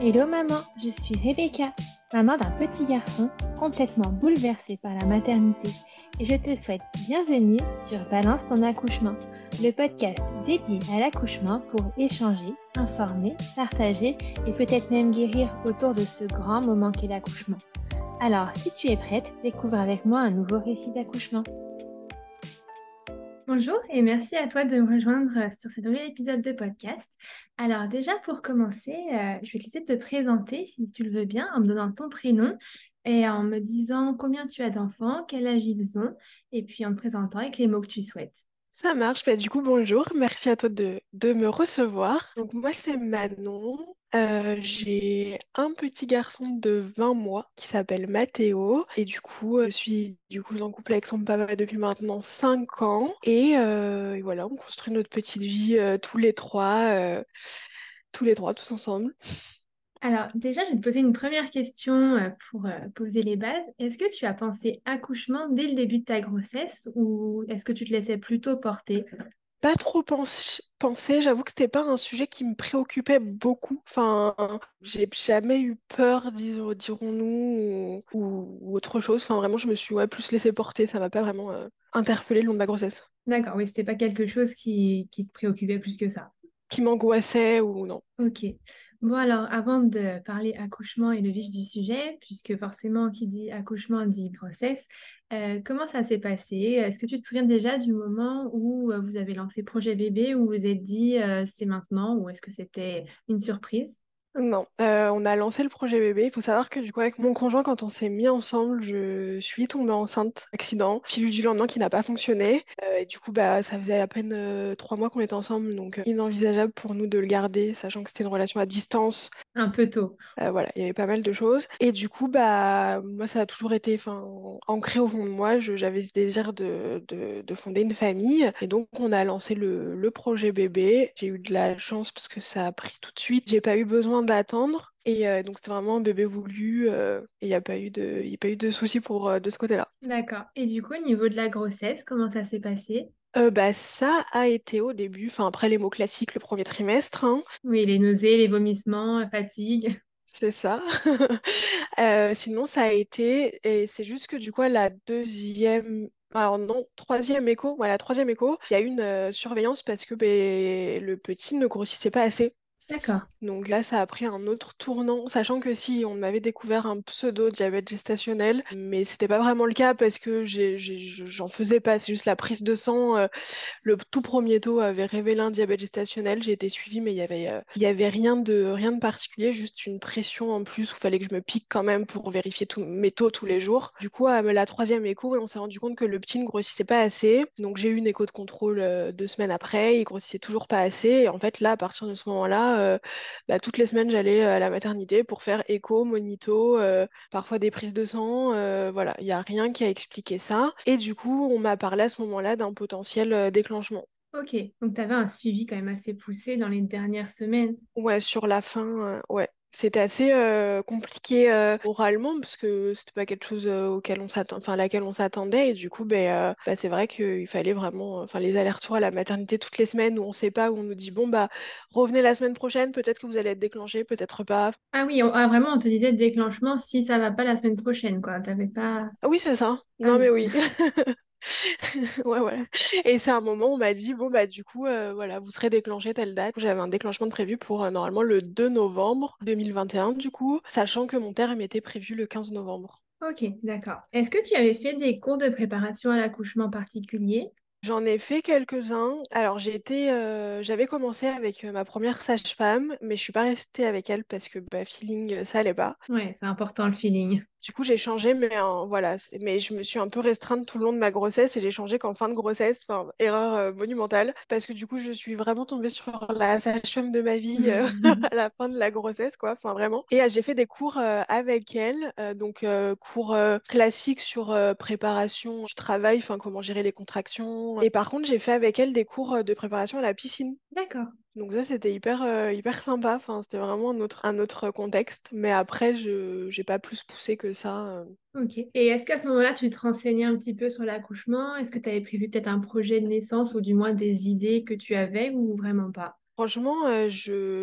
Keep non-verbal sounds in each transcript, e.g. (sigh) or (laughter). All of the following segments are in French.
Hello maman, je suis Rebecca, maman d'un petit garçon complètement bouleversé par la maternité et je te souhaite bienvenue sur Balance ton accouchement, le podcast dédié à l'accouchement pour échanger, informer, partager et peut-être même guérir autour de ce grand moment qu'est l'accouchement. Alors si tu es prête, découvre avec moi un nouveau récit d'accouchement. Bonjour et merci à toi de me rejoindre euh, sur ce nouvel épisode de podcast. Alors déjà pour commencer, euh, je vais te laisser te présenter si tu le veux bien en me donnant ton prénom et en me disant combien tu as d'enfants, quel âge ils ont et puis en te présentant avec les mots que tu souhaites. Ça marche. Bah, du coup, bonjour. Merci à toi de, de me recevoir. Donc, moi, c'est Manon. Euh, j'ai un petit garçon de 20 mois qui s'appelle Mathéo. Et du coup, je suis du coup en couple avec son papa depuis maintenant 5 ans. Et, euh, et voilà, on construit notre petite vie euh, tous les trois, tous les trois, tous ensemble. Alors, déjà, je vais te poser une première question euh, pour euh, poser les bases. Est-ce que tu as pensé accouchement dès le début de ta grossesse ou est-ce que tu te laissais plutôt porter? Pas trop pensé, j'avoue que c'était pas un sujet qui me préoccupait beaucoup. Enfin, j'ai jamais eu peur, dirons-nous, ou, autre chose. Enfin, vraiment, je me suis ouais, plus laissée porter, ça m'a pas vraiment euh, interpellée le long de ma grossesse. D'accord, oui, c'était pas quelque chose qui, qui te préoccupait plus que ça. Qui m'angoissait ou non. Ok. Bon, alors, avant de parler accouchement et le vif du sujet, puisque forcément, qui dit accouchement dit grossesse, euh, comment ça s'est passé? Est-ce que tu te souviens déjà du moment où euh, vous avez lancé Projet Bébé, où vous vous êtes dit euh, c'est maintenant, ou est-ce que c'était une surprise? Non, euh, on a lancé le projet bébé. Il faut savoir que du coup, avec mon conjoint, quand on s'est mis ensemble, je suis tombée enceinte, accident, fil du lendemain qui n'a pas fonctionné. Euh, et du coup, bah, ça faisait à peine euh, trois mois qu'on était ensemble, donc inenvisageable pour nous de le garder, sachant que c'était une relation à distance. Un peu tôt. voilà, il y avait pas mal de choses. Et du coup, bah, moi, ça a toujours été, enfin, ancré au fond de moi. J'avais ce désir de, de, fonder une famille. Et donc, on a lancé le, le projet bébé. J'ai eu de la chance parce que ça a pris tout de suite. J'ai pas eu besoin d'attendre. Et euh, donc, c'était vraiment un bébé voulu euh, et il n'y a pas eu de, y a pas eu de soucis pour, euh, de ce côté-là. D'accord. Et du coup, au niveau de la grossesse, comment ça s'est passé? bah, ça a été au début, enfin après les mots classiques, le premier trimestre. Hein. Oui, les nausées, les vomissements, la fatigue. C'est ça. (laughs) sinon, ça a été, et c'est juste que du coup, la deuxième, alors non, troisième écho, voilà, troisième écho, il y a eu une surveillance parce que ben, le petit ne grossissait pas assez. D'accord. Donc là, ça a pris un autre tournant, sachant que si on m'avait découvert un pseudo-diabète gestationnel, mais c'était pas vraiment le cas parce que j'en faisais pas, c'est juste la prise de sang. Euh, le tout premier taux avait révélé un diabète gestationnel, j'ai été suivie, mais il y avait, euh, rien de, rien de particulier, juste une pression en plus où il fallait que je me pique quand même pour vérifier tous mes taux tous les jours. Du coup, à la troisième écho, on s'est rendu compte que le petit ne grossissait pas assez, donc j'ai eu une écho de contrôle euh, deux semaines après, il grossissait toujours pas assez, et en fait là, à partir de ce moment-là, bah, toutes les semaines, j'allais euh, à la maternité pour faire écho, monito, euh, parfois des prises de sang. Euh, voilà, il n'y a rien qui a expliqué ça. Et du coup, on m'a parlé à ce moment-là d'un potentiel déclenchement. Ok, donc tu avais un suivi quand même assez poussé dans les dernières semaines. Ouais, sur la fin, ouais. C'était assez euh, compliqué euh, oralement parce que c'était pas quelque chose auquel on enfin, à laquelle on s'attendait et du coup ben, bah, c'est vrai qu'il fallait vraiment enfin les allers-retours à la maternité toutes les semaines où on sait pas où on nous dit bon bah revenez la semaine prochaine peut-être que vous allez être déclenché peut-être pas. Ah oui ah, vraiment on te disait déclenchement si ça va pas la semaine prochaine quoi t'avais pas. Ah oui c'est ça. Non ah mais oui. (laughs) (laughs) Ouais. Et c'est un moment où on m'a dit, bon, bah, du coup, euh, voilà, vous serez déclenché telle date. J'avais un déclenchement de prévu pour euh, normalement le 2 novembre 2021, du coup, sachant que mon terme était prévu le 15 novembre. Ok, d'accord. Est-ce que tu avais fait des cours de préparation à l'accouchement particulier? J'en ai fait quelques-uns. Alors, j'ai été, euh, j'avais commencé avec ma première sage-femme, mais je suis pas restée avec elle parce que bah, feeling, ça allait pas. Ouais, c'est important le feeling. Du coup, j'ai changé, mais voilà, mais je me suis un peu restreinte tout le long de ma grossesse et j'ai changé qu'en fin de grossesse, enfin, erreur euh, monumentale, parce que du coup, je suis vraiment tombée sur la sage-femme de ma vie euh, (laughs) à la fin de la grossesse, quoi, enfin vraiment. Et euh, j'ai fait des cours avec elle, donc cours classiques sur préparation du travail, enfin comment gérer les contractions. Et par contre, j'ai fait avec elle des cours de préparation à la piscine. D'accord. Donc ça, c'était hyper, euh, hyper sympa. Enfin, c'était vraiment un autre, un autre contexte. Mais après, je n'ai pas plus poussé que ça. Euh. Ok. Et est-ce qu'à ce moment-là, tu te renseignais un petit peu sur l'accouchement? Est-ce que tu avais prévu peut-être un projet de naissance ou du moins des idées que tu avais ou vraiment pas? Franchement, euh,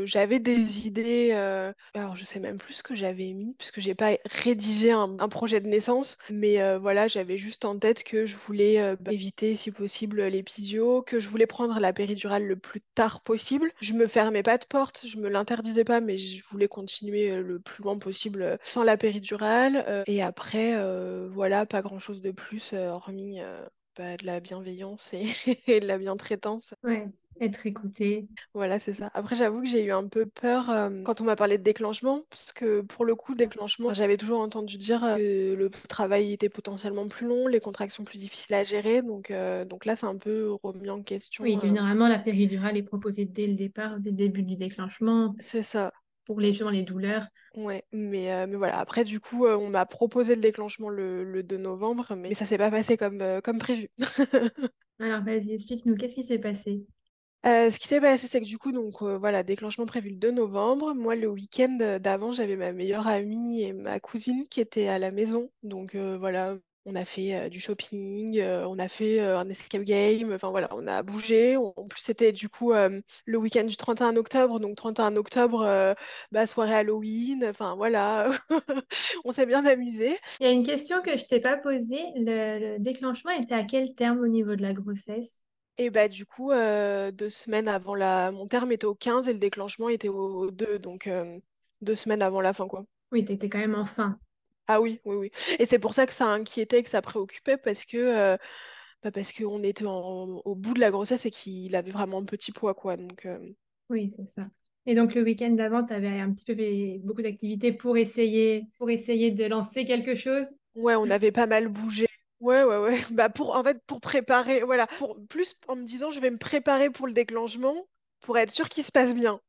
j'avais des idées. euh, alors, je sais même plus ce que j'avais mis, puisque j'ai pas rédigé un, projet de naissance. Mais euh, voilà, j'avais juste en tête que je voulais bah, éviter, si possible, l'épisio, que je voulais prendre la péridurale le plus tard possible. Je me fermais pas de porte, je me l'interdisais pas, mais je voulais continuer le plus loin possible sans la péridurale. Et après, voilà, pas grand-chose de plus, hormis bah, de la bienveillance et, (laughs) et de la bientraitance. Ouais, être écouté. Voilà, c'est ça. Après, j'avoue que j'ai eu un peu peur euh, quand on m'a parlé de déclenchement, parce que pour le coup, déclenchement, j'avais toujours entendu dire euh, que le travail était potentiellement plus long, les contractions plus difficiles à gérer. Donc, euh, donc là, c'est un peu remis en Oui, question. euh, généralement, la péridurale est proposée dès le départ, dès le début du déclenchement, c'est ça. pour les gens, les douleurs. Ouais, mais, euh, mais voilà. Après, du coup, euh, on m'a proposé le déclenchement le, le 2 novembre, mais ça s'est pas passé comme, euh, comme prévu. (laughs) Alors, vas-y, explique-nous, qu'est-ce qui s'est passé? Euh, ce qui s'est passé, c'est que du coup, donc euh, voilà, déclenchement prévu le 2 novembre. Moi, le week-end euh, d'avant, j'avais ma meilleure amie et ma cousine qui étaient à la maison. Donc voilà, on a fait du shopping, on a fait un escape game. Enfin voilà, on a bougé. En plus, c'était du coup le week-end du 31 octobre. Donc 31 octobre, bah, soirée Halloween. Enfin voilà, (laughs) on s'est bien amusé. Il y a une question que je t'ai pas posée. Le déclenchement était à quel terme au niveau de la grossesse? Et bah du coup, euh, deux semaines avant la... Mon terme était au 15 et le déclenchement était au 2. Donc euh, deux semaines avant la fin, quoi. Oui, t'étais quand même en fin. Ah oui, oui, oui. Et c'est pour ça que ça inquiétait, que ça préoccupait, parce que euh, bah, parce qu'on était en- au bout de la grossesse et qu'il avait vraiment un petit poids, quoi. Donc euh, Oui, c'est ça. Et donc le week-end d'avant, tu avais un petit peu fait beaucoup d'activités pour essayer, pour essayer de lancer quelque chose? ouais, on avait pas mal bougé. Ouais, ouais, ouais. (laughs) Bah pour en fait pour préparer, voilà, pour plus en me disant je vais me préparer pour le déclenchement pour être sûr qu'il se passe bien.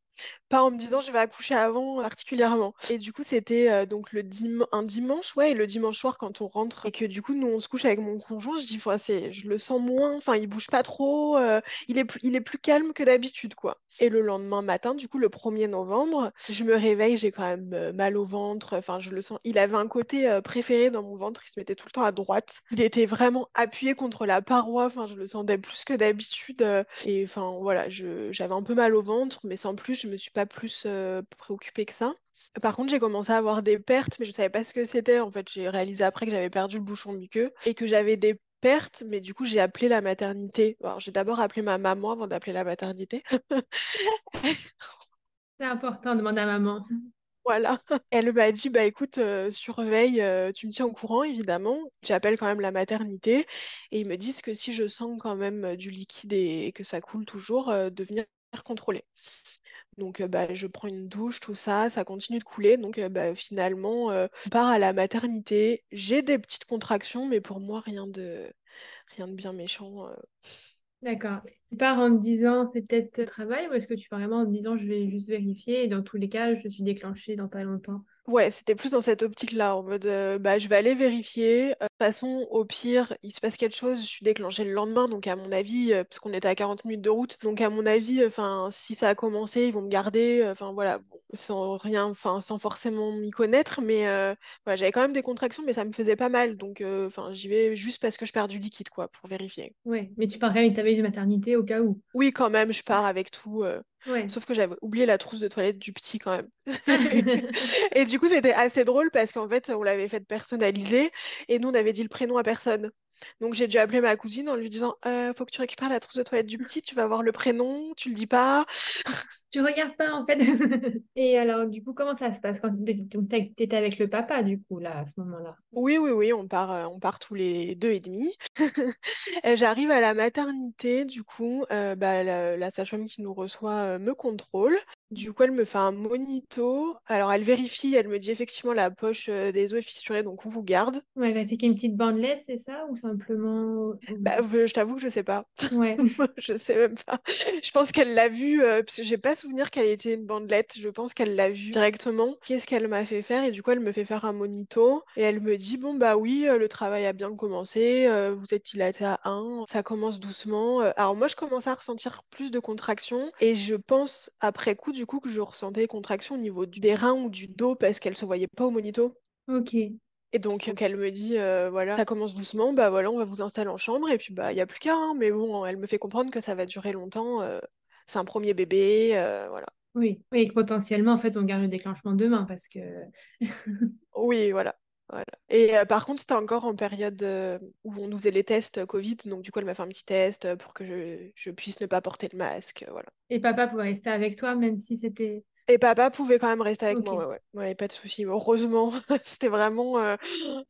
Pas en me disant je vais accoucher avant particulièrement. Et du coup, c'était euh, donc le dim un dimanche, ouais, et le dimanche soir quand on rentre et que du coup, nous on se couche avec mon conjoint, je dis, Faut- c'est, je le sens moins, enfin, il bouge pas trop, euh, il est plus, il est plus calme que d'habitude, quoi. Et le lendemain matin, du coup, le 1er novembre, je me réveille, j'ai quand même euh, mal au ventre, enfin, je le sens. Il avait un côté préféré dans mon ventre, il se mettait tout le temps à droite. Il était vraiment appuyé contre la paroi, enfin, je le sentais plus que d'habitude. et enfin, voilà, j'avais un peu mal au ventre, mais sans plus, je me suis pas plus euh, préoccupée que ça. Par contre, j'ai commencé à avoir des pertes, mais je savais pas ce que c'était. En fait, j'ai réalisé après que j'avais perdu le bouchon muqueux et que j'avais des pertes, mais du coup, j'ai appelé la maternité. Alors, j'ai d'abord appelé ma maman avant d'appeler la maternité. (laughs) C'est important, demande à maman. Voilà. Elle m'a dit, bah écoute, euh, surveille, euh, tu me tiens au courant, évidemment. J'appelle quand même la maternité et ils me disent que si je sens quand même du liquide et que ça coule toujours, euh, de venir contrôler. Donc bah, je prends une douche, tout ça, ça continue de couler. Donc bah, finalement, on part à la maternité. J'ai des petites contractions, mais pour moi, rien de, rien de bien méchant. D'accord. Tu pars en te disant c'est peut-être travail ou est-ce que tu pars vraiment en te disant je vais juste vérifier et dans tous les cas je suis déclenchée dans pas longtemps? Ouais, c'était plus dans cette optique-là, en mode euh, bah, je vais aller vérifier. Euh, De toute façon, au pire, il se passe quelque chose, je suis déclenchée le lendemain, donc à mon avis, euh, parce qu'on était à 40 minutes de route, donc à mon avis, enfin, si ça a commencé, ils vont me garder, enfin voilà, bon, sans rien, enfin, sans forcément m'y connaître, mais euh, voilà, j'avais quand même des contractions, mais ça me faisait pas mal, donc euh, enfin, j'y vais juste parce que je perds du liquide, quoi, pour vérifier. Ouais, mais tu pars avec ta veille de maternité au cas où. Oui, quand même, je pars avec tout, euh, Ouais. sauf que j'avais oublié la trousse de toilette du petit quand même. (laughs) (laughs) Et du coup, c'était assez drôle parce qu'en fait, on l'avait fait personnaliser et nous, on avait dit le prénom à personne. Donc, j'ai dû appeler ma cousine en lui disant Euh, Faut que tu récupères la trousse de toilette du petit, tu vas voir le prénom, tu le dis pas. (laughs) Tu regardes pas en fait. (laughs) Et alors du coup comment ça se passe quand t'étais avec le papa du coup là à ce moment-là? Oui, oui, oui, on part, euh, on part tous les deux et demi. (laughs) J'arrive à la maternité, du coup, euh, bah, la, la sage-femme qui nous reçoit me contrôle. Du coup, elle me fait un monito. Alors, elle vérifie, elle me dit effectivement la poche euh, des os est fissurée, donc on vous garde. Ouais, elle a fait qu'une petite bandelette, c'est ça? Ou simplement... Bah, je t'avoue que je sais pas. Ouais, (laughs) Je sais même pas. Je pense qu'elle l'a vu, euh, parce que j'ai pas souvenir qu'elle était une bandelette. Je pense qu'elle l'a vu directement. Qu'est-ce qu'elle m'a fait faire? Et du coup, elle me fait faire un monito. Et elle me dit, bon, bah oui, euh, le travail a bien commencé. euh, vous êtes dilaté à 1. Ça commence doucement. Euh, alors moi, je commence à ressentir plus de contractions. Et je pense, après coup, du coup, que je ressentais des contractions au niveau du, des reins ou du dos parce qu'elle se voyait pas au monito. ok. Et donc, donc elle me dit, euh, voilà, ça commence doucement, bah voilà, on va vous installer en chambre, et puis bah, il n'y a plus qu'à, hein, mais bon, elle me fait comprendre que ça va durer longtemps, euh, c'est un premier bébé, euh, voilà. Oui, oui, et que potentiellement, en fait, on garde le déclenchement demain parce que. Oui, voilà. Voilà. Et euh, par contre, c'était encore en période euh, où on nous faisait les tests Covid, donc du coup, elle m'a fait un petit test euh, pour que je, je puisse ne pas porter le masque, euh, voilà. Et papa pouvait rester avec toi, même si c'était. Et papa pouvait quand même rester avec moi, ouais, ouais, ouais, pas de souci. Heureusement, (laughs) c'était vraiment euh,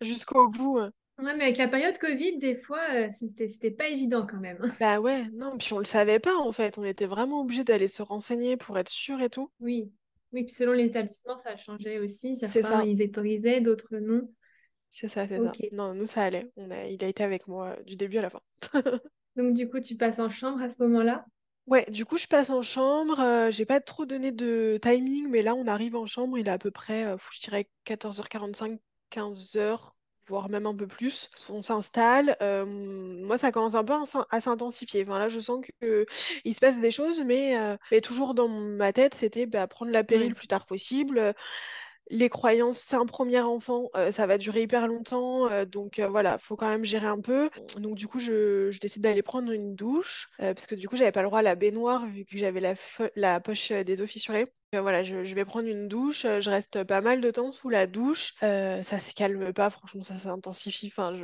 jusqu'au bout. euh. Ouais, mais avec la période Covid, des fois, euh, c'était c'était pas évident quand même. Bah ouais, non, puis on le savait pas en fait, on était vraiment obligé d'aller se renseigner pour être sûr et tout. Oui. Oui, puis selon l'établissement, ça changeait aussi. C'est Certains, ça, ils autorisaient, d'autres non. c'est ça, c'est ça. Non, nous ça allait, on a, il a été avec moi euh, du début à la fin. (laughs) Donc, du coup, tu passes en chambre à ce moment-là? Ouais, du coup, je passe en chambre. euh, j'ai pas trop donné de timing, mais là, on arrive en chambre. Il est à peu près, euh, je dirais, 14h45, 15h, voire même un peu plus. On s'installe. euh, moi, ça commence un peu à s'in- à s'intensifier. Enfin, là, je sens que euh, il se passe des choses, mais, euh, mais toujours dans ma tête, c'était bah, prendre la péri le Oui. plus tard possible. Les croyances, c'est un premier enfant, ça va durer hyper longtemps, donc voilà, faut quand même gérer un peu. Donc du coup, je, je décide d'aller prendre une douche, parce que du coup, j'avais pas le droit à la baignoire vu que j'avais la, poche des os fissurés. Euh, voilà, je, vais prendre une douche, euh, je reste pas mal de temps sous la douche. Euh, ça se calme pas, franchement, ça s'intensifie. Enfin, je,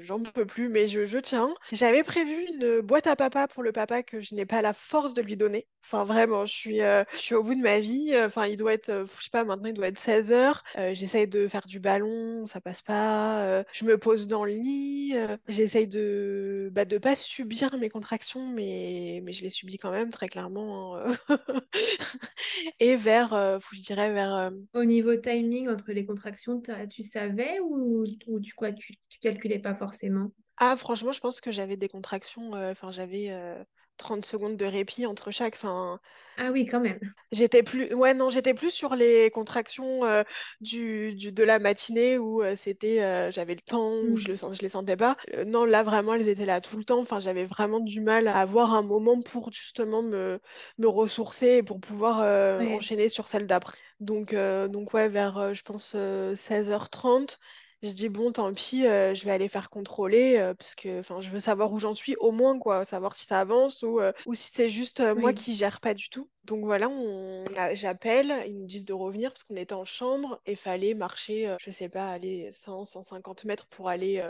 je- j'en peux plus, mais je, je tiens. J'avais prévu une boîte à papa pour le papa que je n'ai pas la force de lui donner. Enfin, vraiment, je suis, euh, je suis au bout de ma vie. Enfin, il doit être, je sais pas, maintenant il doit être 16 heures. J'essaye de faire du ballon, ça passe pas. Je me pose dans le lit. j'essaye de, bah, de pas subir mes contractions, mais, mais je les subis quand même, très clairement. hein. (laughs) Et vers, euh, je dirais vers euh, Au niveau timing, entre les contractions, tu savais ou, ou tu, quoi, tu, tu calculais pas forcément? Ah, franchement, je pense que j'avais des contractions, euh, enfin, j'avais 30 secondes de répit entre chaque. Enfin, Ah oui, quand même. j'étais plus, ouais, non, j'étais plus sur les contractions euh, du, du- de la matinée où euh, c'était, euh, j'avais le temps, où je Hmm. le sens, je les sentais pas. Non, là, vraiment, elles étaient là tout le temps. Enfin, j'avais vraiment du mal à avoir un moment pour justement me, me ressourcer et pour pouvoir Ouais. enchaîner sur celle d'après. Donc, donc ouais, vers, je pense, 16h30. Je dis bon, tant pis, euh, je vais aller faire contrôler euh, parce que enfin, je veux savoir où j'en suis au moins quoi, savoir si ça avance ou, euh, ou si c'est juste moi qui gère pas du tout. Donc voilà, on, j'appelle, ils nous disent de revenir parce qu'on était en chambre et fallait marcher, je sais pas, aller 100, 150 mètres pour aller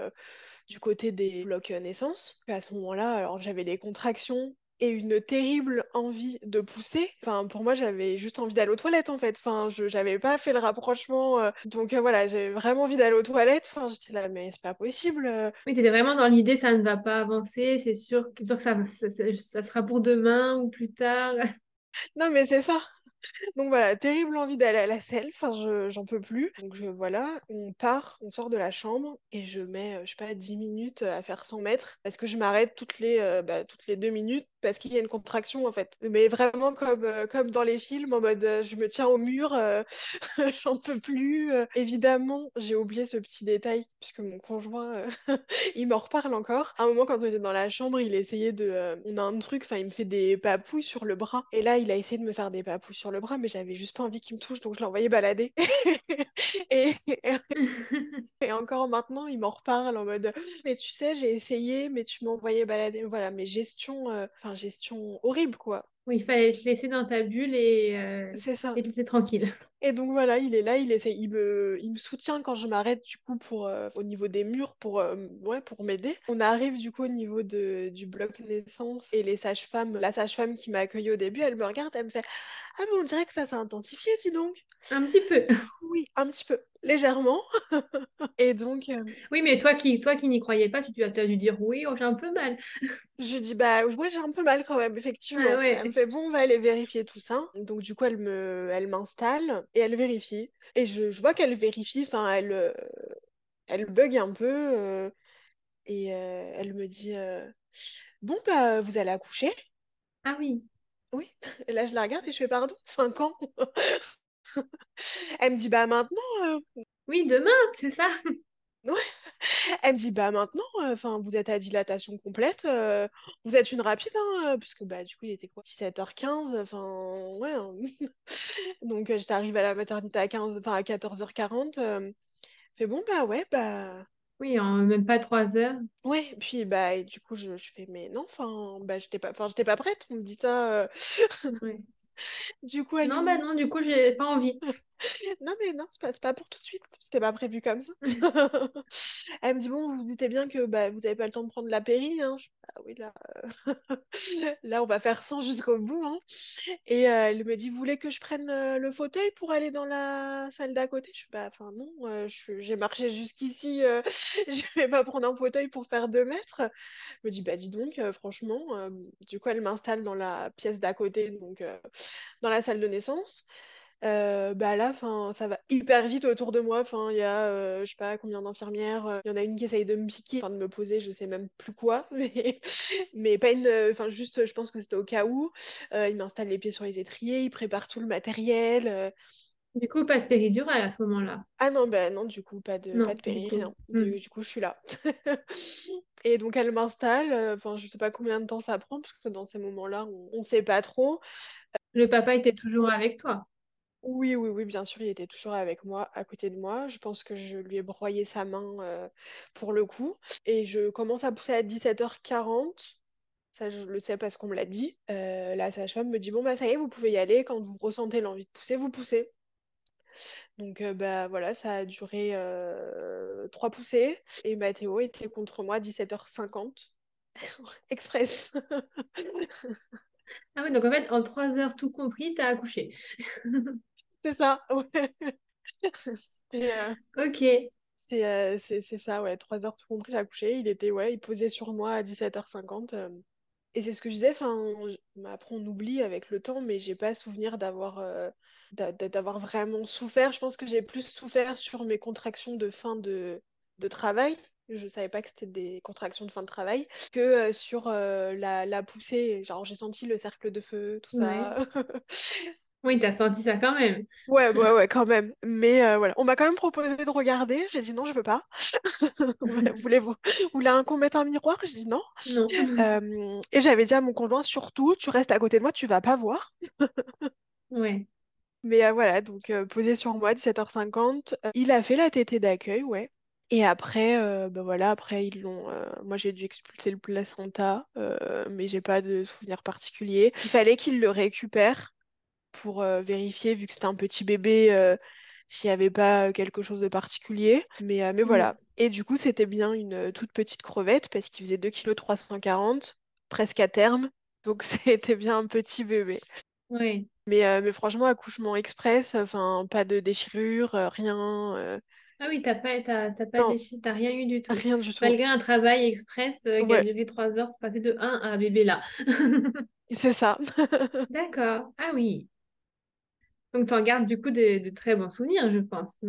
du côté des blocs naissance. À ce moment-là, alors j'avais les contractions et une terrible envie de pousser. Enfin, pour moi, j'avais juste envie d'aller aux toilettes en fait. Enfin, je j'avais pas fait le rapprochement. euh, donc euh, voilà, j'avais vraiment envie d'aller aux toilettes. Enfin, j'étais là, mais c'est pas possible. euh. Oui, tu étais vraiment dans l'idée, ça ne va pas avancer, c'est sûr, sûr que ça, ça, ça- ça sera pour demain ou plus tard. (laughs) Non, mais c'est ça. Donc voilà, terrible envie d'aller à la selle, enfin je, j'en peux plus. Donc je, voilà, on part, on sort de la chambre et je mets, je sais pas, 10 minutes à faire 100 mètres parce que je m'arrête toutes les, euh, bah, toutes les deux minutes parce qu'il y a une contraction en fait. Mais vraiment comme, euh, comme dans les films, en mode euh, je me tiens au mur, euh, (laughs) j'en peux plus. Évidemment, j'ai oublié ce petit détail puisque mon conjoint, (laughs) il m'en reparle encore. À un moment, quand on était dans la chambre, il essayait de. on a un truc, enfin, il me fait des papouilles sur le bras. Et là, il a essayé de me faire des papouilles sur le bras, mais j'avais juste pas envie qu'il me touche, donc je l'ai envoyé balader. (laughs) Et, et encore maintenant, il m'en reparle en mode Mais tu sais, j'ai essayé, mais tu m'as envoyé balader. Voilà, mais gestion, euh, enfin, gestion horrible, quoi. Oui, il fallait te laisser dans ta bulle et, euh, ça. et te laisser tranquille. Et donc voilà, il est là, il essaie, il me, il me soutient quand je m'arrête du coup pour euh, au niveau des murs pour euh, ouais pour m'aider. On arrive du coup au niveau de, du bloc naissance et les sages-femmes, la sage-femme qui m'a accueillie au début, elle me regarde, elle me fait Ah mais on dirait que ça s'est intensifié, dis donc. Un petit peu. (laughs) Oui, un petit peu, légèrement. (laughs) Et donc euh, Oui, mais toi qui, toi qui n'y croyais pas, tu, tu as dû dire oui, oh, j'ai un peu mal. (laughs) je dis bah ouais j'ai un peu mal quand même, Ah effectivement. Elle me fait bon on va aller vérifier tout ça. Donc du coup elle me, elle m'installe et elle vérifie. Et je, je vois qu'elle vérifie, enfin elle, euh, elle bug un peu. euh, Et euh, elle me dit Bon, bah, vous allez accoucher? Ah oui. Oui. (laughs) Et là, je la regarde et je fais Pardon? Enfin, quand? (laughs) Elle me dit Bah, maintenant. Oui, demain, c'est ça. Ouais. (laughs) Elle me dit Bah, maintenant, euh, enfin, vous êtes à dilatation complète. euh, vous êtes une rapide, hein, euh, puisque bah, du coup, il était quoi? 17h15. Enfin, ouais. hein. (laughs) Donc, euh, j'étais arrivée à la maternité à 15, enfin, à 14h40. euh, fait Bon, bah, ouais, bah. Oui, en même pas trois heures. Ouais, puis bah et du coup je, je fais mais non, enfin bah j'étais pas enfin j'étais pas prête, on me dit ça. euh. Ouais. (laughs) Du coup elle Non, bah non, du coup, j'ai pas envie. Non mais non, c'est pas, pas pour tout de suite, c'était pas prévu comme ça. (laughs) Elle me dit bon, vous doutez bien que bah vous avez pas le temps de prendre la péri, hein. Je ah oui là, euh, (laughs) là on va faire sans jusqu'au bout, hein. Et euh, elle me dit, vous voulez que je prenne euh, le fauteuil pour aller dans la salle d'à côté? Je fais, bah, enfin non, je- j'ai marché jusqu'ici, (laughs) je vais pas prendre un fauteuil pour faire deux mètres. Elle me dit, bah dis donc, franchement, du coup elle m'installe dans la pièce d'à côté, donc dans la salle de naissance. Euh, bah là, enfin, ça va hyper vite autour de moi. Enfin, il y a, euh, je sais pas combien d'infirmières. euh, Il y en a une qui essaye de me piquer, de me poser, je sais même plus quoi, (laughs) mais, mais pas une. Enfin, juste, je pense que c'était au cas où. Euh, il m'installe les pieds sur les étriers, il prépare tout le matériel. euh. Du coup, pas de péridurale à ce moment-là? Ah non, bah non, du coup, pas de, pas Non, de du péri, coup. rien. Hmm. Du, du coup, je suis là. (laughs) Et donc, elle m'installe. euh, Enfin, je sais pas combien de temps ça prend, parce que dans ces moments-là, on, on sait pas trop. Le papa était toujours avec toi? Oui, oui, oui, bien sûr, il était toujours avec moi, à côté de moi. Je pense que je lui ai broyé sa main euh, pour le coup. Et je commence à pousser à 17h40. Ça, je le sais parce qu'on me l'a dit. Euh, la sage-femme me dit, bon, bah ça y est, vous pouvez y aller. Quand vous ressentez l'envie de pousser, vous poussez. Donc, euh, bah voilà, ça a duré trois poussées. Et Mathéo était contre moi à 17h50. (laughs) Express. Ah oui, donc en fait, en trois heures tout compris, t'as accouché. (laughs) C'est ça, (laughs) ouais. Euh, Ok. C'est euh, c'est c'est ça, ouais, trois heures tout compris, j'ai accouché. Il était, ouais, il posait sur moi à 17h50. euh. Et c'est ce que je disais, enfin, après on oublie avec le temps, mais j'ai pas souvenir d'avoir euh, d'a- d'a- d'avoir vraiment souffert. Je pense que j'ai plus souffert sur mes contractions de fin de, de travail. Je savais pas que c'était des contractions de fin de travail, que sur la, la poussée. Genre, j'ai senti le cercle de feu, tout Ouais. (laughs) Oui, t'as senti ça quand même. Ouais, ouais, ouais, quand même. Mais euh, voilà, on m'a quand même proposé de regarder. J'ai dit non, je veux pas. (laughs) Voulez-vous, vous voulez un- qu'on mette un miroir? J'ai dit non. Non. Euh, et j'avais dit à mon conjoint, surtout, tu restes à côté de moi, tu vas pas voir. (laughs) Ouais. Mais euh, voilà, donc euh, posé sur moi, 17h50. Euh, il a fait la tétée d'accueil, ouais. Et après, euh, bah voilà, après ils l'ont. euh, moi j'ai dû expulser le placenta, euh, mais j'ai pas de souvenir particulier. Il fallait qu'il le récupère pour euh, vérifier, vu que c'était un petit bébé, euh, s'il n'y avait pas quelque chose de particulier. Mais, euh, mais Hmm. voilà. Et du coup, c'était bien une euh, toute petite crevette parce qu'il faisait 2,3 kg, presque à terme. Donc (laughs) c'était bien un petit bébé. Ouais. Mais, euh, mais franchement, accouchement express, enfin, pas de déchirure, euh, rien. euh, Ah oui, t'as pas, t'as, t'as pas déchi- t'as rien eu du tout. rien du tout. Malgré un travail express euh, qui a Ouais, duré trois heures pour passer de un à bébé là. (laughs) c'est ça. (laughs) D'accord. Ah oui. Donc t'en gardes du coup de, de très bons souvenirs, je pense.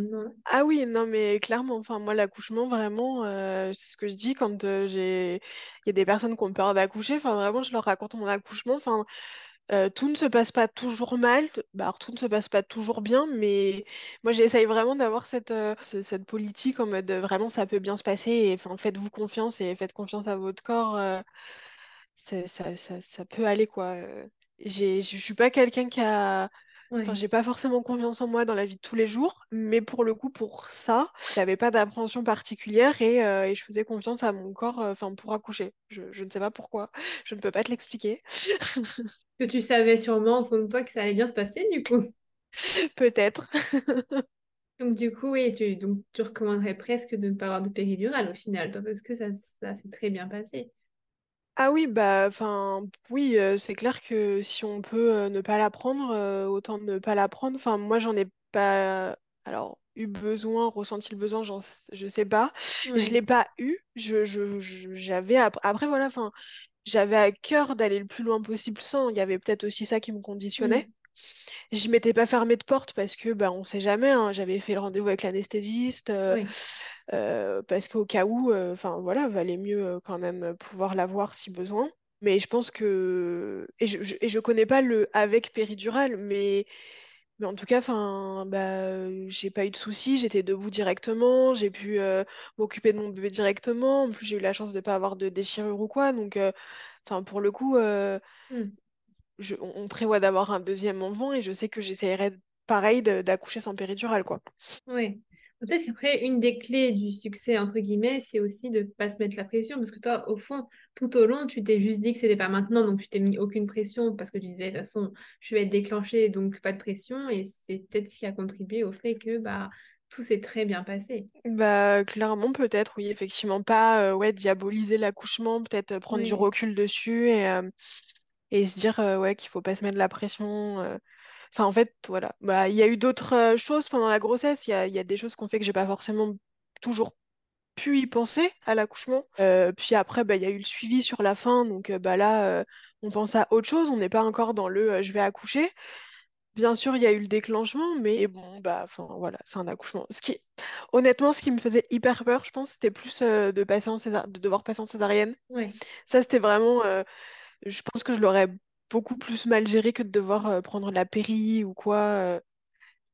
Ah oui, non, mais clairement, enfin, moi, l'accouchement, vraiment, euh, c'est ce que je dis quand euh, j'ai... Il y a des personnes qui ont peur d'accoucher, enfin, vraiment, je leur raconte mon accouchement, enfin, euh, tout ne se passe pas toujours mal, bah, tout ne se passe pas toujours bien, mais moi, j'essaye vraiment d'avoir cette, ce- cette politique en mode, vraiment, ça peut bien se passer, faites-vous confiance et faites confiance à votre corps, ça, ça, ça peut aller, quoi. je suis pas quelqu'un qui a Enfin, j'ai pas forcément confiance en moi dans la vie de tous les jours, mais pour le coup, pour ça, j'avais pas d'appréhension particulière et, euh, et je faisais confiance à mon corps, euh, enfin, pour accoucher. Je, je ne sais pas pourquoi, (laughs) je ne peux pas te l'expliquer. (laughs) Que tu savais sûrement au fond de toi que ça allait bien se passer du coup. Peut-être. (laughs) Donc du coup, oui, tu, donc, tu recommanderais presque de ne pas avoir de péridurale au final, toi, parce que ça, ça s'est très bien passé. Ah oui, bah, enfin, oui, euh, c'est clair que si on peut euh, ne pas la prendre, euh, autant ne pas la prendre. Enfin, moi, j'en ai pas, alors, eu besoin, ressenti le besoin, j'en s- je sais pas. Je Ouais. l'ai pas eu. Je, je, je- j'avais après, après, voilà, enfin. J'avais à cœur d'aller le plus loin possible sans. Il y avait peut-être aussi ça qui me conditionnait. Hmm. Je m'étais pas fermée de porte parce que bah on sait jamais. hein. J'avais fait le rendez-vous avec l'anesthésiste euh. Euh, parce qu'au cas où, euh, enfin voilà, valait mieux euh, quand même pouvoir l'avoir si besoin. Mais je pense que et je, je- et je connais pas le avec péridurale, mais mais en tout cas, enfin bah j'ai pas eu de soucis. J'étais debout directement. J'ai pu euh, m'occuper de mon bébé directement. En plus, j'ai eu la chance de pas avoir de déchirure ou quoi. Donc euh, pour le coup, euh, je- on, on prévoit d'avoir un deuxième enfant et je sais que j'essaierai pareil d'accoucher sans péridurale, quoi. Ouais. Peut-être qu'après, une des clés du succès, entre guillemets, c'est aussi de pas se mettre la pression. Parce que toi, au fond, tout au long, tu t'es juste dit que c'était pas maintenant, donc tu t'es mis aucune pression parce que tu disais, de toute façon, je vais être déclenchée, donc pas de pression. Et c'est peut-être ce qui a contribué au fait que bah, tout s'est très bien passé. Bah, clairement, peut-être, oui, effectivement, pas euh, ouais, diaboliser l'accouchement, peut-être euh, prendre du recul dessus et, euh, et se dire euh, ouais, qu'il faut pas se mettre la pression. Enfin, en fait, voilà. Bah, il y a eu d'autres euh, choses pendant la grossesse. Il y a, il y a des choses qu'on fait que j'ai pas forcément toujours pu y penser à l'accouchement. Euh, puis après, bah, il y a eu le suivi sur la fin. Donc euh, bah, là, euh, on pense à autre chose. On n'est pas encore dans le je vais accoucher. Bien sûr, il y a eu le déclenchement, mais bon, bah, enfin, voilà, c'est un accouchement. Ce qui, honnêtement, ce qui me faisait hyper peur, je pense, c'était plus de passer en césar- de devoir passer en césarienne. ouais. Ça, c'était vraiment, je pense que je l'aurais beaucoup plus mal géré que de devoir euh, prendre la péri ou quoi. euh.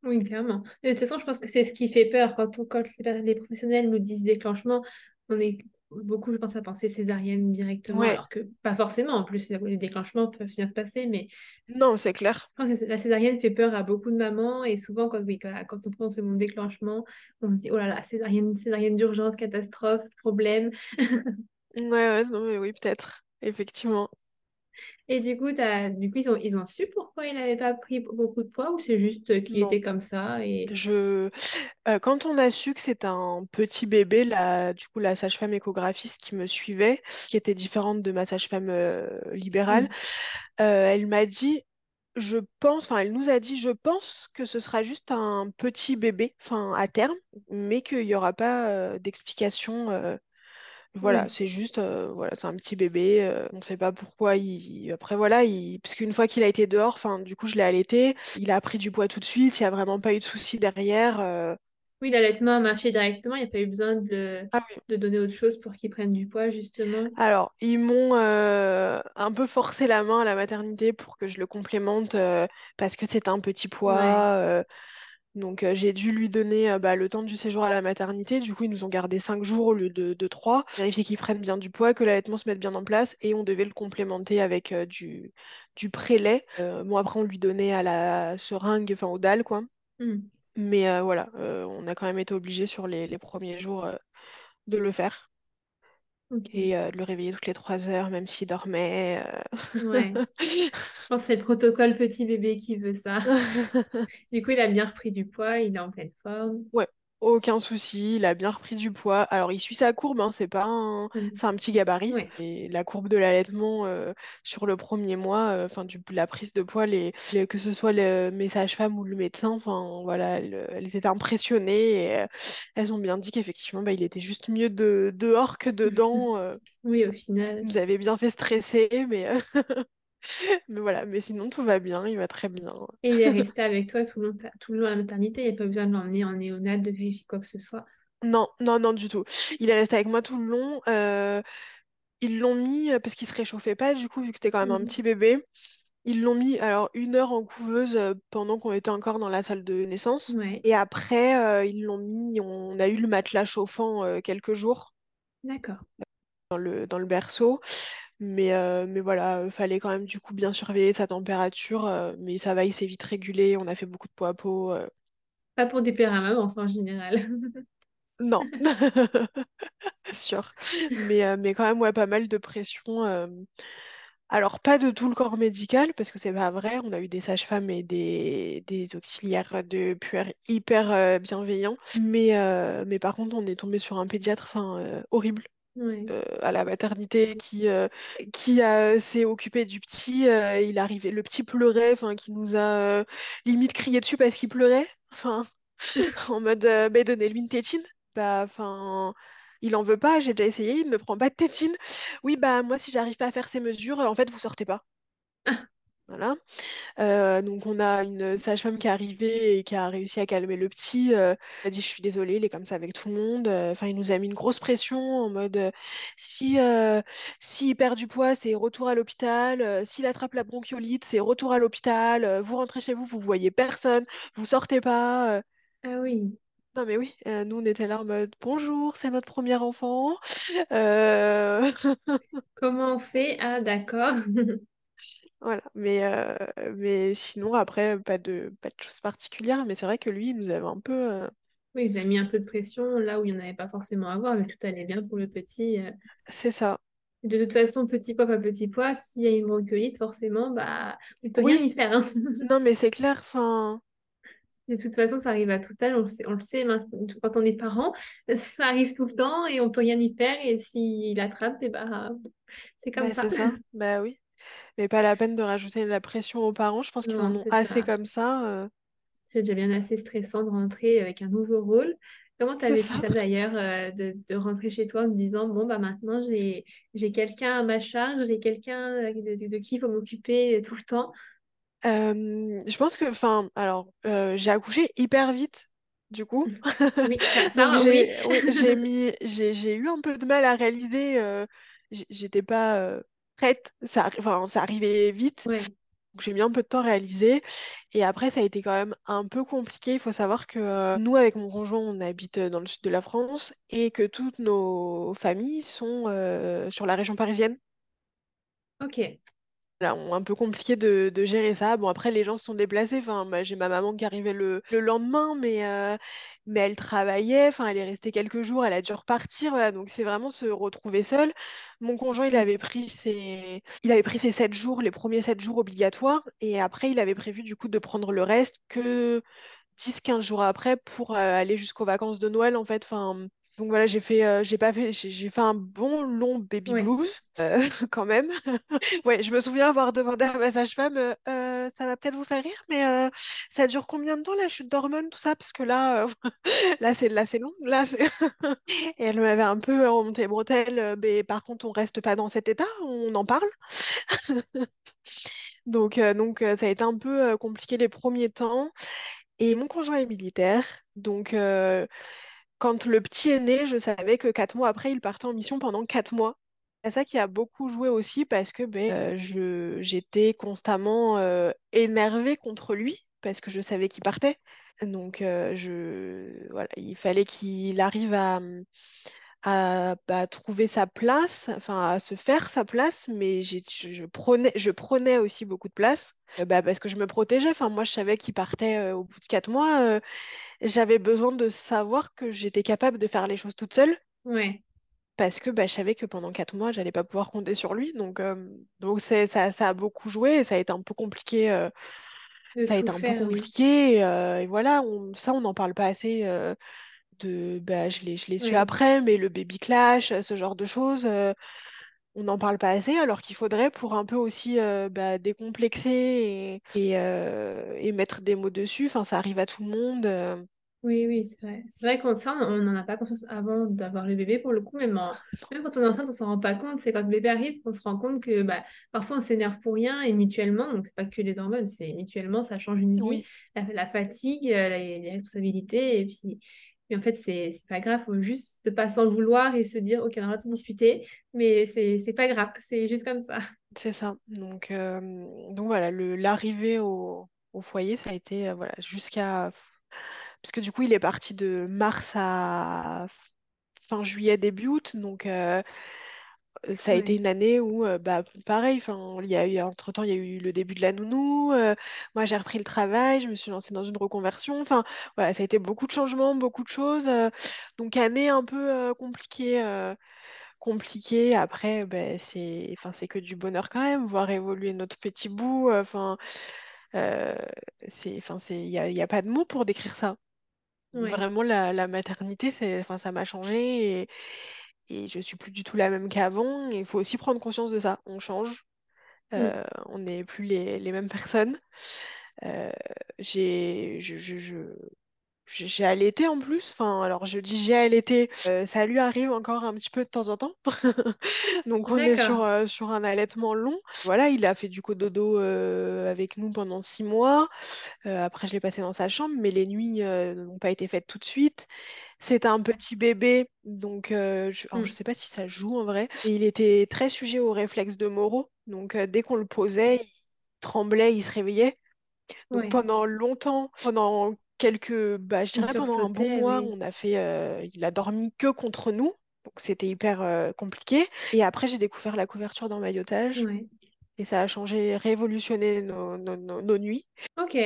Oui, clairement. De toute façon, je pense que c'est ce qui fait peur quand, on- quand les, les professionnels nous disent déclenchement. On est beaucoup, je pense, à penser césarienne directement, Ouais, alors que pas forcément. En plus, les déclenchements peuvent bien se passer, mais non, c'est clair. je pense que la césarienne fait peur à beaucoup de mamans. Et souvent, quand, oui, quand, quand on prend ce mot déclenchement, on se dit, oh là là, césarienne, césarienne d'urgence, catastrophe, problème. (laughs) Ouais, ouais, non, mais oui, peut-être, effectivement. Et du coup, du coup ils ont, ils ont su pourquoi il n'avait pas pris beaucoup de poids ou c'est juste qu'il était comme ça et... Je... euh, quand on a su que c'était un petit bébé, la... du coup, la sage-femme échographiste qui me suivait, qui était différente de ma sage-femme euh, libérale, Hmm. euh, elle m'a dit, je pense, enfin, elle nous a dit, je pense que ce sera juste un petit bébé, enfin, à terme, mais qu'il n'y aura pas euh, d'explication. euh, Voilà, Oui. c'est juste, euh, voilà, c'est un petit bébé. euh, on ne sait pas pourquoi il. Après, voilà, il... parce qu'une fois qu'il a été dehors, enfin, du coup, je l'ai allaité. Il a pris du poids tout de suite. Il n'y a vraiment pas eu de souci derrière. euh. Oui, l'allaitement a marché directement, il n'y a pas eu besoin de, le- Ah oui. de donner autre chose pour qu'il prenne du poids, justement. Alors, ils m'ont euh, un peu forcé la main à la maternité pour que je le complémente euh, parce que c'est un petit Ouais. poids. euh, Donc euh, j'ai dû lui donner euh, bah, le temps du séjour à la maternité. Du coup, ils nous ont gardé cinq jours au lieu de, de trois. Vérifier qu'il prenne bien du poids, que l'allaitement se mette bien en place. Et on devait le complémenter avec euh, du, du pré-lait. Bon, après, on lui donnait à la seringue, enfin au dalle, quoi. Hmm. Mais voilà, on a quand même été obligé sur les, les premiers jours de le faire. Ok. Et euh, de le réveiller toutes les trois heures, même s'il dormait. Ouais. euh. (laughs) Je pense que c'est le protocole petit bébé qui veut ça. (laughs) Du coup, il a bien repris du poids, il est en pleine forme. Ouais, aucun souci, il a bien repris du poids. Alors, il suit sa courbe, hein, c'est pas un... Hmm. c'est un petit gabarit. Ouais. Et la courbe de l'allaitement euh, sur le premier mois, euh, enfin, la prise de poids, les... les- que ce soit le... mes sages-femmes ou le médecin, enfin, voilà, elles, elles étaient impressionnées et euh, elles ont bien dit qu'effectivement, bah, il était juste mieux de... dehors que dedans. (laughs) Oui, au final. Nous avait bien fait stresser, mais, (laughs) (laughs) mais voilà, mais sinon, tout va bien, il va très bien. Et il est (laughs) resté avec toi tout le long, tout le long à la maternité, il n'y a pas besoin de l'emmener en néonat, de vérifier quoi que ce soit. Non, non, non, du tout. Il est resté avec moi tout le long. euh, Ils l'ont mis, euh, parce qu'il se réchauffait pas, du coup, vu que c'était quand même un Hmm. petit bébé, ils l'ont mis alors une heure en couveuse euh, pendant qu'on était encore dans la salle de naissance. Ouais. Et après, euh, ils l'ont mis, on a eu le matelas chauffant euh, quelques jours D'accord. dans le, dans le berceau. Mais, euh, mais voilà, il fallait quand même du coup bien surveiller sa température. euh, mais ça va, il s'est vite régulé, on a fait beaucoup de peau à peau. euh, Pas pour des pères en général. (laughs) Non, (laughs) sûr. Mais, euh, mais quand même, ouais, pas mal de pression. euh, Alors, pas de tout le corps médical, parce que c'est pas vrai. On a eu des sages-femmes et des, des auxiliaires de puère hyper euh, bienveillants. Mais, euh, mais par contre, on est tombé sur un pédiatre enfin, euh, horrible Euh, à la maternité qui, euh, qui euh, s'est occupé du petit. il arrivait, le petit pleurait, enfin, qui nous a limite crié dessus parce qu'il pleurait. Enfin, (laughs) en mode, bah, donnez-lui une tétine. Bah, enfin. Il en veut pas, j'ai déjà essayé, il ne prend pas de tétine. Oui, bah moi si j'arrive pas à faire ces mesures, en fait vous sortez pas. Voilà. Euh, donc on a une sage-femme qui est arrivée et qui a réussi à calmer le petit. Euh, elle a dit je suis désolée, il est comme ça avec tout le monde. Euh, Enfin, il nous a mis une grosse pression en mode euh, si euh, s'il perd du poids, c'est retour à l'hôpital. Euh, s'il attrape la bronchiolite, c'est retour à l'hôpital. Euh, vous rentrez chez vous, vous voyez personne, vous sortez pas. Euh, Ah oui. non mais oui, euh, nous on était là en mode bonjour, c'est notre premier enfant. Euh, (laughs) Comment on fait? Ah, d'accord. (laughs) Voilà, mais, euh, mais sinon, après, pas de, pas de choses particulières, mais c'est vrai que lui, il nous avait un peu... euh, Oui, vous avez mis un peu de pression là où il n'y en avait pas forcément à avoir, mais tout allait bien pour le petit. euh. C'est ça. De toute façon, petit pois, pas petit pois, s'il y a une bronchiolite, forcément, bah, on peut rien Oui, y faire. hein. non, mais c'est clair. Enfin, De toute façon, ça arrive à tout âge, on le sait, on le sait quand on est parent, (laughs) ça arrive tout le temps et on peut rien y faire. Et s'il attrape, et bah, c'est comme bah, ça. c'est ça. Bah oui. Mais pas la peine de rajouter de la pression aux parents. Je pense qu'ils en ont assez ça. comme ça. euh, C'est déjà bien assez stressant de rentrer avec un nouveau rôle. Comment tu C'est vécu ça. ça d'ailleurs, euh, de, de rentrer chez toi en me disant, bon, bah maintenant j'ai quelqu'un à ma charge, j'ai quelqu'un euh, de, de- de qui il faut m'occuper tout le temps? Euh, je pense que, enfin, alors, j'ai accouché hyper vite, du coup. Oui, (laughs) oui. j'ai, oui, j'ai mis, j'ai, j'ai eu un peu de mal à réaliser. euh, j'étais pas euh, prête. Ça, enfin, ça arrivait vite. Ouais, Donc j'ai mis un peu de temps à réaliser. Et après, ça a été quand même un peu compliqué. Il faut savoir que euh, nous, avec mon conjoint, on habite euh, dans le sud de la France et que toutes nos familles sont euh, sur la région parisienne. ok. Là, on- un peu compliqué de, de gérer ça. Bon, après, les gens se sont déplacés. Enfin, j'ai ma maman qui arrivait le, le lendemain, mais, euh, mais elle travaillait. Enfin, elle est restée quelques jours. Elle a dû repartir. Voilà. Donc, c'est vraiment se retrouver seule. Mon conjoint, il avait pris ses, il jours, les premiers sept jours obligatoires. Et après, il avait prévu, du coup, de prendre le reste que dix quinze jours après pour euh, aller jusqu'aux vacances de Noël, en fait. Donc voilà, j'ai fait, euh, j'ai pas fait, j'ai fait un bon long baby Ouais, blues, euh, (laughs) quand même. (laughs) Ouais, je me souviens avoir demandé à ma sage-femme, euh, ça va peut-être vous faire rire, mais ça dure combien de temps la chute d'hormones, tout ça? Parce que là, (laughs) là c'est là c'est long, là c'est. Et elle m'avait un peu remonté les bretelles. mais par contre, on reste pas dans cet état, on en parle. Donc, donc ça a été un peu compliqué les premiers temps. Et mon conjoint est militaire, donc quand le petit est né, je savais que quatre mois après, il partait en mission pendant quatre mois. C'est ça qui a beaucoup joué aussi parce que ben, euh, j'étais constamment euh, énervée contre lui parce que je savais qu'il partait. Donc, euh, je, voilà, il fallait qu'il arrive à, à bah, trouver sa place, enfin à se faire sa place, mais je, je prenais, je prenais aussi beaucoup de place euh, bah, parce que je me protégeais. Enfin, moi, je savais qu'il partait euh, au bout de quatre mois. euh, j'avais besoin de savoir que j'étais capable de faire les choses toute seule ouais, parce que bah, je savais que pendant quatre mois, j'allais pas pouvoir compter sur lui. Donc, donc c'est, ça, ça a beaucoup joué et ça a été un peu compliqué. ça a été un peu faire, compliqué. Et, euh, et voilà, on- ça, on n'en parle pas assez. euh, de, bah, je l'ai, je l'ai su Ouais, après, mais le baby clash, ce genre de choses, euh, on n'en parle pas assez, alors qu'il faudrait pour un peu aussi euh, bah, décomplexer et, et, euh, et mettre des mots dessus. Enfin, ça arrive à tout le monde. oui, oui, c'est vrai. C'est vrai qu'on ça, on n'en a pas conscience avant d'avoir le bébé pour le coup, même, en- même quand on est enceinte, on s'en rend pas compte. C'est quand le bébé arrive qu'on se rend compte que bah, parfois on s'énerve pour rien et mutuellement, donc c'est pas que les hormones, c'est mutuellement, ça change une vie, Oui, la, la fatigue, les, les responsabilités, et puis, puis en fait, c'est pas grave, faut juste ne pas s'en vouloir et se dire, ok, on a se disputer, mais c'est pas grave, c'est juste comme ça. (laughs) c'est ça. Donc, euh, donc voilà, l'arrivée au, au foyer, ça a été euh, voilà, jusqu'à... Parce que du coup, il est parti de mars à fin juillet, début août. Donc, euh, ça a été Ouais, une année où, euh, bah, pareil, enfin, il y a eu, entre-temps, il y a eu le début de la nounou. euh, moi, j'ai repris le travail, je me suis lancée dans une reconversion. Enfin, voilà, ça a été beaucoup de changements, beaucoup de choses. euh, donc, année un peu euh, compliquée. euh, compliquée. Après, ben, c'est, enfin, c'est que du bonheur quand même, voir évoluer notre petit bout. euh, Enfin, euh, c'est, enfin, c'est, il n'y a, il y a pas de mots pour décrire ça. ouais. Vraiment, la, la maternité, c'est, enfin, ça m'a changé et, je suis plus du tout la même qu'avant. Il faut aussi prendre conscience de ça. On change, Mm. euh, on n'est plus les, les mêmes personnes. Euh, j'ai, je, je, je- j'ai allaité en plus. Enfin, alors je dis j'ai allaité, euh, ça lui arrive encore un petit peu de temps en temps. (laughs) Donc on est sur, euh, sur un allaitement long. Voilà, il a fait du cododo euh, avec nous pendant six mois. Euh, après, je l'ai passé dans sa chambre, mais les nuits n'ont pas été faites tout de suite. C'était un petit bébé, donc euh, je, alors, je Mm. sais pas si ça joue en vrai. Et il était très sujet au réflexe de Moro, donc euh, dès qu'on le posait, il tremblait, il se réveillait. Donc pendant longtemps, pendant quelques, bah, je dirais pendant un bon mois, oui. on a fait, euh, il a dormi que contre nous, donc c'était hyper euh, compliqué. Et après, j'ai découvert la couverture d'emmaillotage Ouais. et ça a changé, révolutionné nos, nos nos- nos nuits. Ok.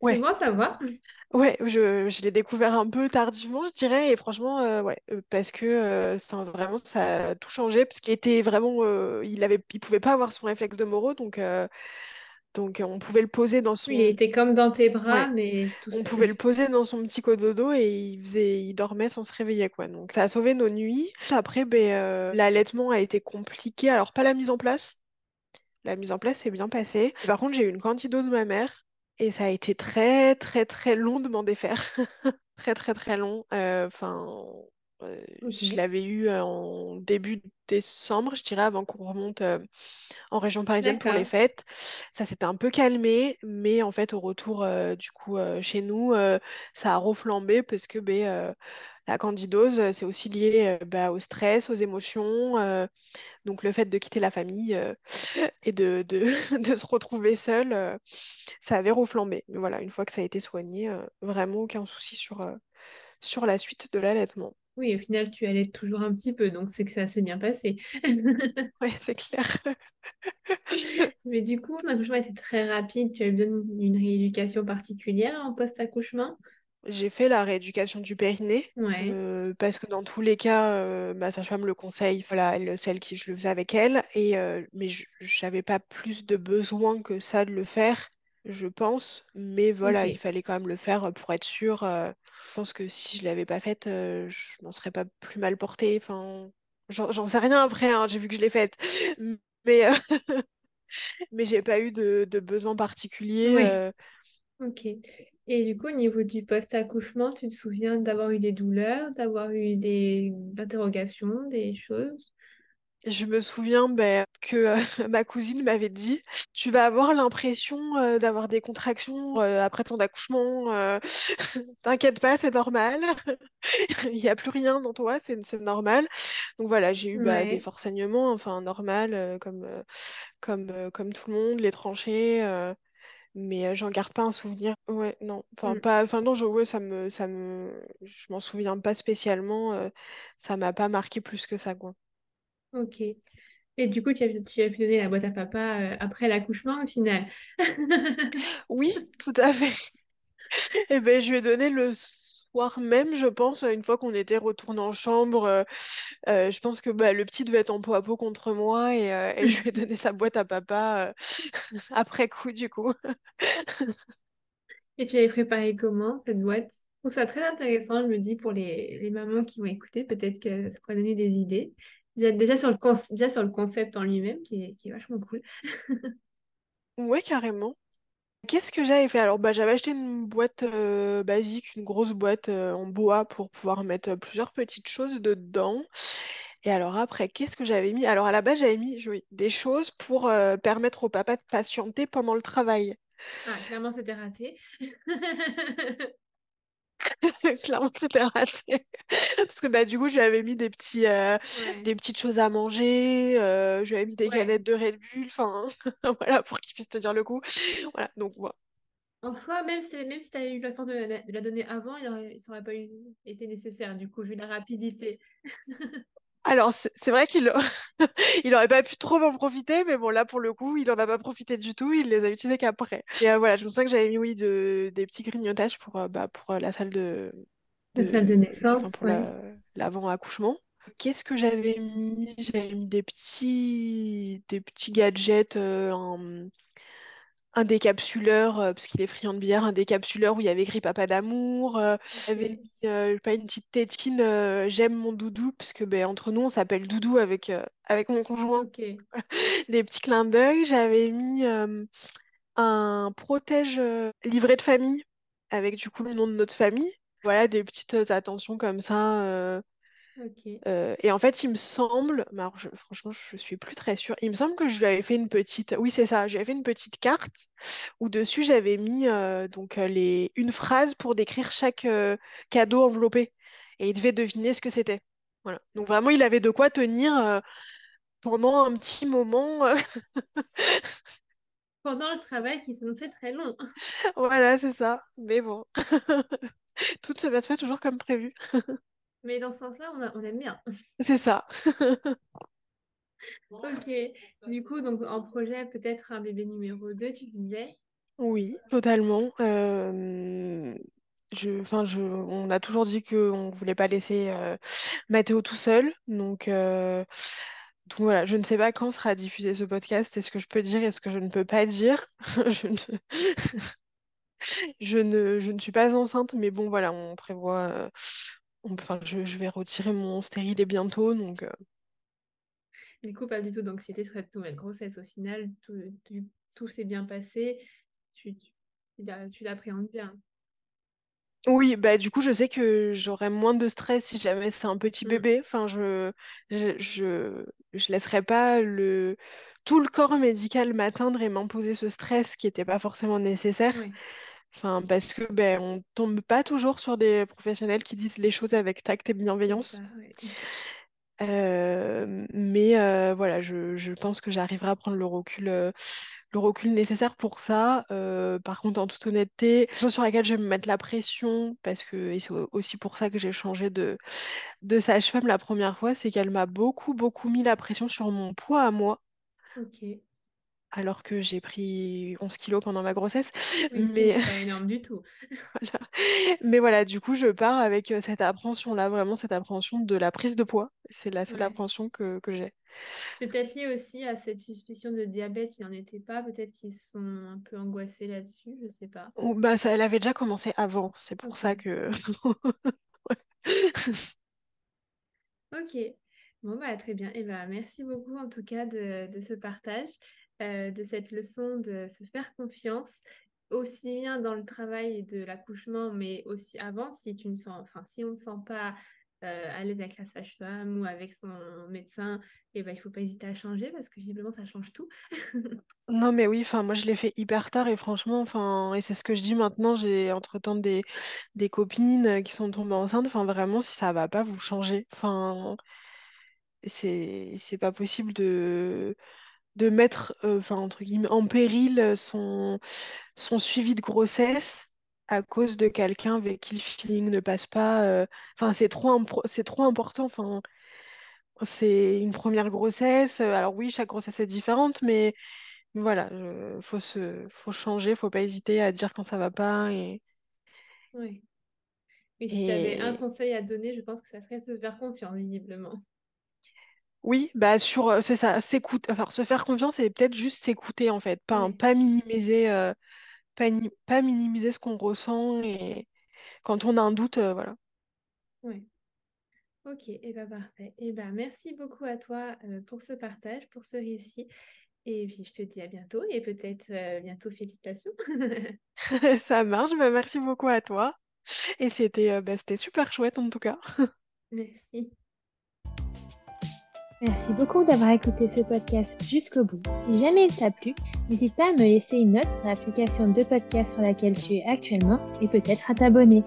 C'est Ouais, bon, ça va. ouais, je, je l'ai découvert un peu tardivement, je dirais, et franchement, euh, ouais, parce que, euh, vraiment, ça a tout changé, parce qu'il était vraiment, euh, il avait, il pouvait pas avoir son réflexe de Moreau, donc, donc on pouvait le poser dans Oui, il son, était comme dans tes bras, ouais, mais tout on pouvait le poser dans son petit cododo et il faisait, il dormait sans se réveiller, quoi. Donc ça a sauvé nos nuits. Après, ben, euh, l'allaitement a été compliqué, alors pas la mise en place. La mise en place s'est bien passée. Par contre, j'ai eu une candidose mammaire et ça a été très, très, très long de m'en défaire. (laughs) Très, très, très long. Euh, Enfin, euh, je Ok, l'avais eu euh, en début décembre, je dirais, avant qu'on remonte euh, en région parisienne pour les d'accord. fêtes. Ça s'était un peu calmé, mais en fait, au retour euh, du coup euh, chez nous, euh, ça a reflambé parce que ben, euh, la candidose, euh, c'est aussi lié euh, bah, au stress, aux émotions. euh, donc le fait de quitter la famille euh, (laughs) et de, de, (laughs) de se retrouver seul, euh, ça avait reflambé. Mais voilà, une fois que ça a été soigné, euh, vraiment aucun souci sur, euh, sur la suite de l'allaitement. Oui, au final, tu allais toujours un petit peu, donc c'est que ça s'est bien passé. (laughs) Ouais, c'est clair. (laughs) Mais du coup, ton accouchement était très rapide. Tu as eu besoin d'une rééducation particulière en post-accouchement? J'ai fait la rééducation du périnée. Ouais, euh, parce que dans tous les cas, euh, ma sage-femme le conseille, voilà, elle, celle qui je le faisais avec elle, et euh, mais je j'avais pas plus de besoin que ça de le faire, je pense, mais voilà, il fallait quand même le faire pour être sûr. je pense que si je l'avais pas faite, euh, je m'en serais pas plus mal portée. Enfin, j'en j'en sais rien après, hein, j'ai vu que je l'ai faite, mais euh, (laughs) mais j'ai pas eu de, de besoin particulier. Ouais, euh, ok. Et du coup, au niveau du post-accouchement, tu te souviens d'avoir eu des douleurs, d'avoir eu des interrogations, des choses? Je me souviens ben, que euh, (laughs) ma cousine m'avait dit, tu vas avoir l'impression euh, d'avoir des contractions euh, après ton accouchement. euh, (laughs) T'inquiète pas, c'est normal. (laughs) Il n'y a plus rien dans toi, c'est normal. Donc voilà, j'ai eu bah, des Ouais. forts saignements, enfin normal, comme, comme, comme tout le monde, les tranchées, euh, mais euh, j'en garde pas un souvenir. Ouais, non, enfin Mm, pas, enfin non, je, ouais, ça me, ça me, je m'en souviens pas spécialement. euh, ça m'a pas marqué plus que ça, quoi. Ok. Et du coup, tu as, tu as pu donner la boîte à papa euh, après l'accouchement au final. (laughs) Oui, tout à fait. Eh ben, je lui ai donné le soir même, je pense, une fois qu'on était retourné en chambre. euh, euh, je pense que bah, le petit devait être en peau à peau contre moi et, euh, et je lui ai donné sa boîte à papa (laughs) après coup, du coup. Et tu l'avais préparé comment, cette boîte? Je trouve ça très intéressant, je me dis, pour les, les mamans qui vont écouter, peut-être que ça pourrait donner des idées. Déjà, sur le, con- déjà sur le concept en lui-même, qui est, qui est vachement cool. (laughs) Ouais, carrément. Qu'est-ce que j'avais fait? Alors, bah, j'avais acheté une boîte euh, basique, une grosse boîte euh, en bois pour pouvoir mettre euh, plusieurs petites choses dedans. Et alors après, qu'est-ce que j'avais mis? Alors à la base, j'avais mis oui, des choses pour euh, permettre au papa de patienter pendant le travail. Ah, clairement, c'était raté. (laughs) (laughs) Clairement, c'était raté. Parce que bah, du coup, je lui avais mis des petits, euh, Ouais, des petites choses à manger, euh, je lui avais mis des ouais. canettes de Red Bull, enfin, (laughs) voilà, pour qu'il puisse tenir le coup. Voilà, donc, voilà. En soi, même si, même si tu avais eu la force de la, de la donner avant, il aurait, aurait pas eu- été nécessaire, du coup, vu la rapidité. (laughs) Alors, c'est vrai qu'il (laughs) il aurait pas pu trop en profiter, mais bon, là, pour le coup, il en a pas profité du tout, il les a utilisés qu'après. Et euh, voilà, je me souviens que j'avais mis, oui, de, des petits grignotages pour, euh, bah, pour euh, la salle de, La salle de enfin, naissance, pour ouais. la, l'avant-accouchement. Qu'est-ce que j'avais mis? J'avais mis des petits, des petits gadgets, euh, un, un décapsuleur, euh, parce qu'il est friand de bière, un décapsuleur où il y avait écrit Papa d'amour. euh, mis euh, pas une petite tétine, euh, j'aime mon doudou, parce que ben, entre nous, on s'appelle Doudou avec, avec mon conjoint. (laughs) Des petits clins d'œil. J'avais mis un protège livret de famille, avec du coup le nom de notre famille. Voilà, des petites attentions comme ça. Euh, euh, et en fait, il me semble, alors je- franchement, je suis plus très sûre. Il me semble que je lui avais fait une petite, oui, c'est ça, j'avais fait une petite carte où dessus j'avais mis euh, donc euh, les une phrase pour décrire chaque euh, cadeau enveloppé et il devait deviner ce que c'était. Voilà. Donc vraiment, il avait de quoi tenir pendant un petit moment. (laughs) Pendant le travail qui s'annonçait très long. Voilà, c'est ça. Mais bon, (laughs) tout se passe pas toujours comme prévu. (laughs) Mais dans ce sens-là, on, a- on aime bien. (laughs) C'est ça. Ok. Du coup, donc en projet, peut-être un bébé numéro 2 tu disais? Oui, totalement. Euh, je, on a toujours dit qu'on ne voulait pas laisser euh, Mathéo tout seul. Donc, euh, donc voilà, je ne sais pas quand sera diffusé ce podcast. Est-ce que je peux dire, est-ce que je ne peux pas dire? (laughs) Je ne, (laughs) je ne, je ne suis pas enceinte, mais bon, voilà, on prévoit. euh, enfin, je, je vais retirer mon stérilet bientôt. Donc, euh, Du coup, pas du tout d'anxiété sur cette nouvelle grossesse. Au final, tout, tout, tout s'est bien passé. Tu, tu, l'appréhendes bien. Oui, bah du coup, je sais que j'aurai moins de stress si jamais c'est un petit Mm. bébé. Enfin, je, je, je, je laisserai pas le, tout le corps médical m'atteindre et m'imposer ce stress qui n'était pas forcément nécessaire. Enfin, parce que ben, on tombe pas toujours sur des professionnels qui disent les choses avec tact et ça, bienveillance. ouais. Euh, mais euh, voilà, je, je pense que j'arriverai à prendre le recul, euh, le recul nécessaire pour ça. Par contre, en toute honnêteté, chose sur laquelle je vais me mettre la pression, parce que c'est au- aussi pour ça que j'ai changé de, de sage-femme la première fois, c'est qu'elle m'a beaucoup, beaucoup mis la pression sur mon poids à moi. Alors que j'ai pris 11 kilos pendant ma grossesse. Oui, Mais (laughs) pas énorme du tout. voilà. Mais voilà, du coup, je pars avec cette appréhension-là, vraiment cette appréhension de la prise de poids. C'est la seule Ouais. appréhension que, que j'ai. C'est peut-être lié aussi à cette suspicion de diabète, il n'en était pas. Peut-être qu'ils sont un peu angoissés là-dessus, je sais pas. Ou- Bah, ça, elle avait déjà commencé avant, c'est pour ça que... Ok. Bon, bah, très bien. Et ben merci beaucoup en tout cas de, de ce partage, euh, de cette leçon de se faire confiance, aussi bien dans le travail de l'accouchement, mais aussi avant, si tu ne sens, enfin, si on ne sent pas euh, à avec la sage-femme ou avec son médecin, et ben, il faut pas hésiter à changer parce que visiblement ça change tout. (laughs) Non mais oui, enfin moi je l'ai fait hyper tard et franchement, enfin et c'est ce que je dis maintenant, j'ai entre-temps des, des copines euh, qui sont tombées enceintes, enfin vraiment si ça va pas, vous changez. Enfin c'est c'est pas possible de de mettre euh, enfin entre guillemets en péril euh, son son suivi de grossesse à cause de quelqu'un avec qui le feeling ne passe pas. euh, Enfin c'est trop c'est trop important. Enfin c'est une première grossesse. Alors oui, chaque grossesse est différente, mais Voilà, faut se, faut changer, faut pas hésiter à dire quand ça va pas et, Oui. Et si tu avais un et conseil à donner, je pense que ça serait se faire confiance, visiblement. Oui, bah sur euh, c'est ça, s'écoute, enfin se faire confiance et peut-être juste s'écouter en fait, pas Oui, pas minimiser, euh, pas, ni- pas minimiser ce qu'on ressent et quand on a un doute, euh, voilà. oui. Ok, et ben parfait. Et ben merci beaucoup à toi euh, pour ce partage, pour ce récit. Et puis je te dis à bientôt et peut-être euh, bientôt félicitations. (laughs) (laughs) Ça marche, bah merci beaucoup à toi et c'était euh, bah, c'était super chouette en tout cas. Merci. Merci beaucoup d'avoir écouté ce podcast jusqu'au bout. Si jamais il t'a plu, n'hésite pas à me laisser une note sur l'application de podcast sur laquelle tu es actuellement et peut-être à t'abonner.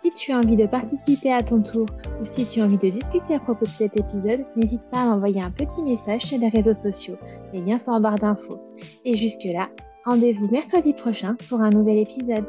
Si tu as envie de participer à ton tour ou si tu as envie de discuter à propos de cet épisode, n'hésite pas à m'envoyer un petit message sur les réseaux sociaux. Les liens sont en barre d'infos. Et jusque-là, rendez-vous mercredi prochain pour un nouvel épisode.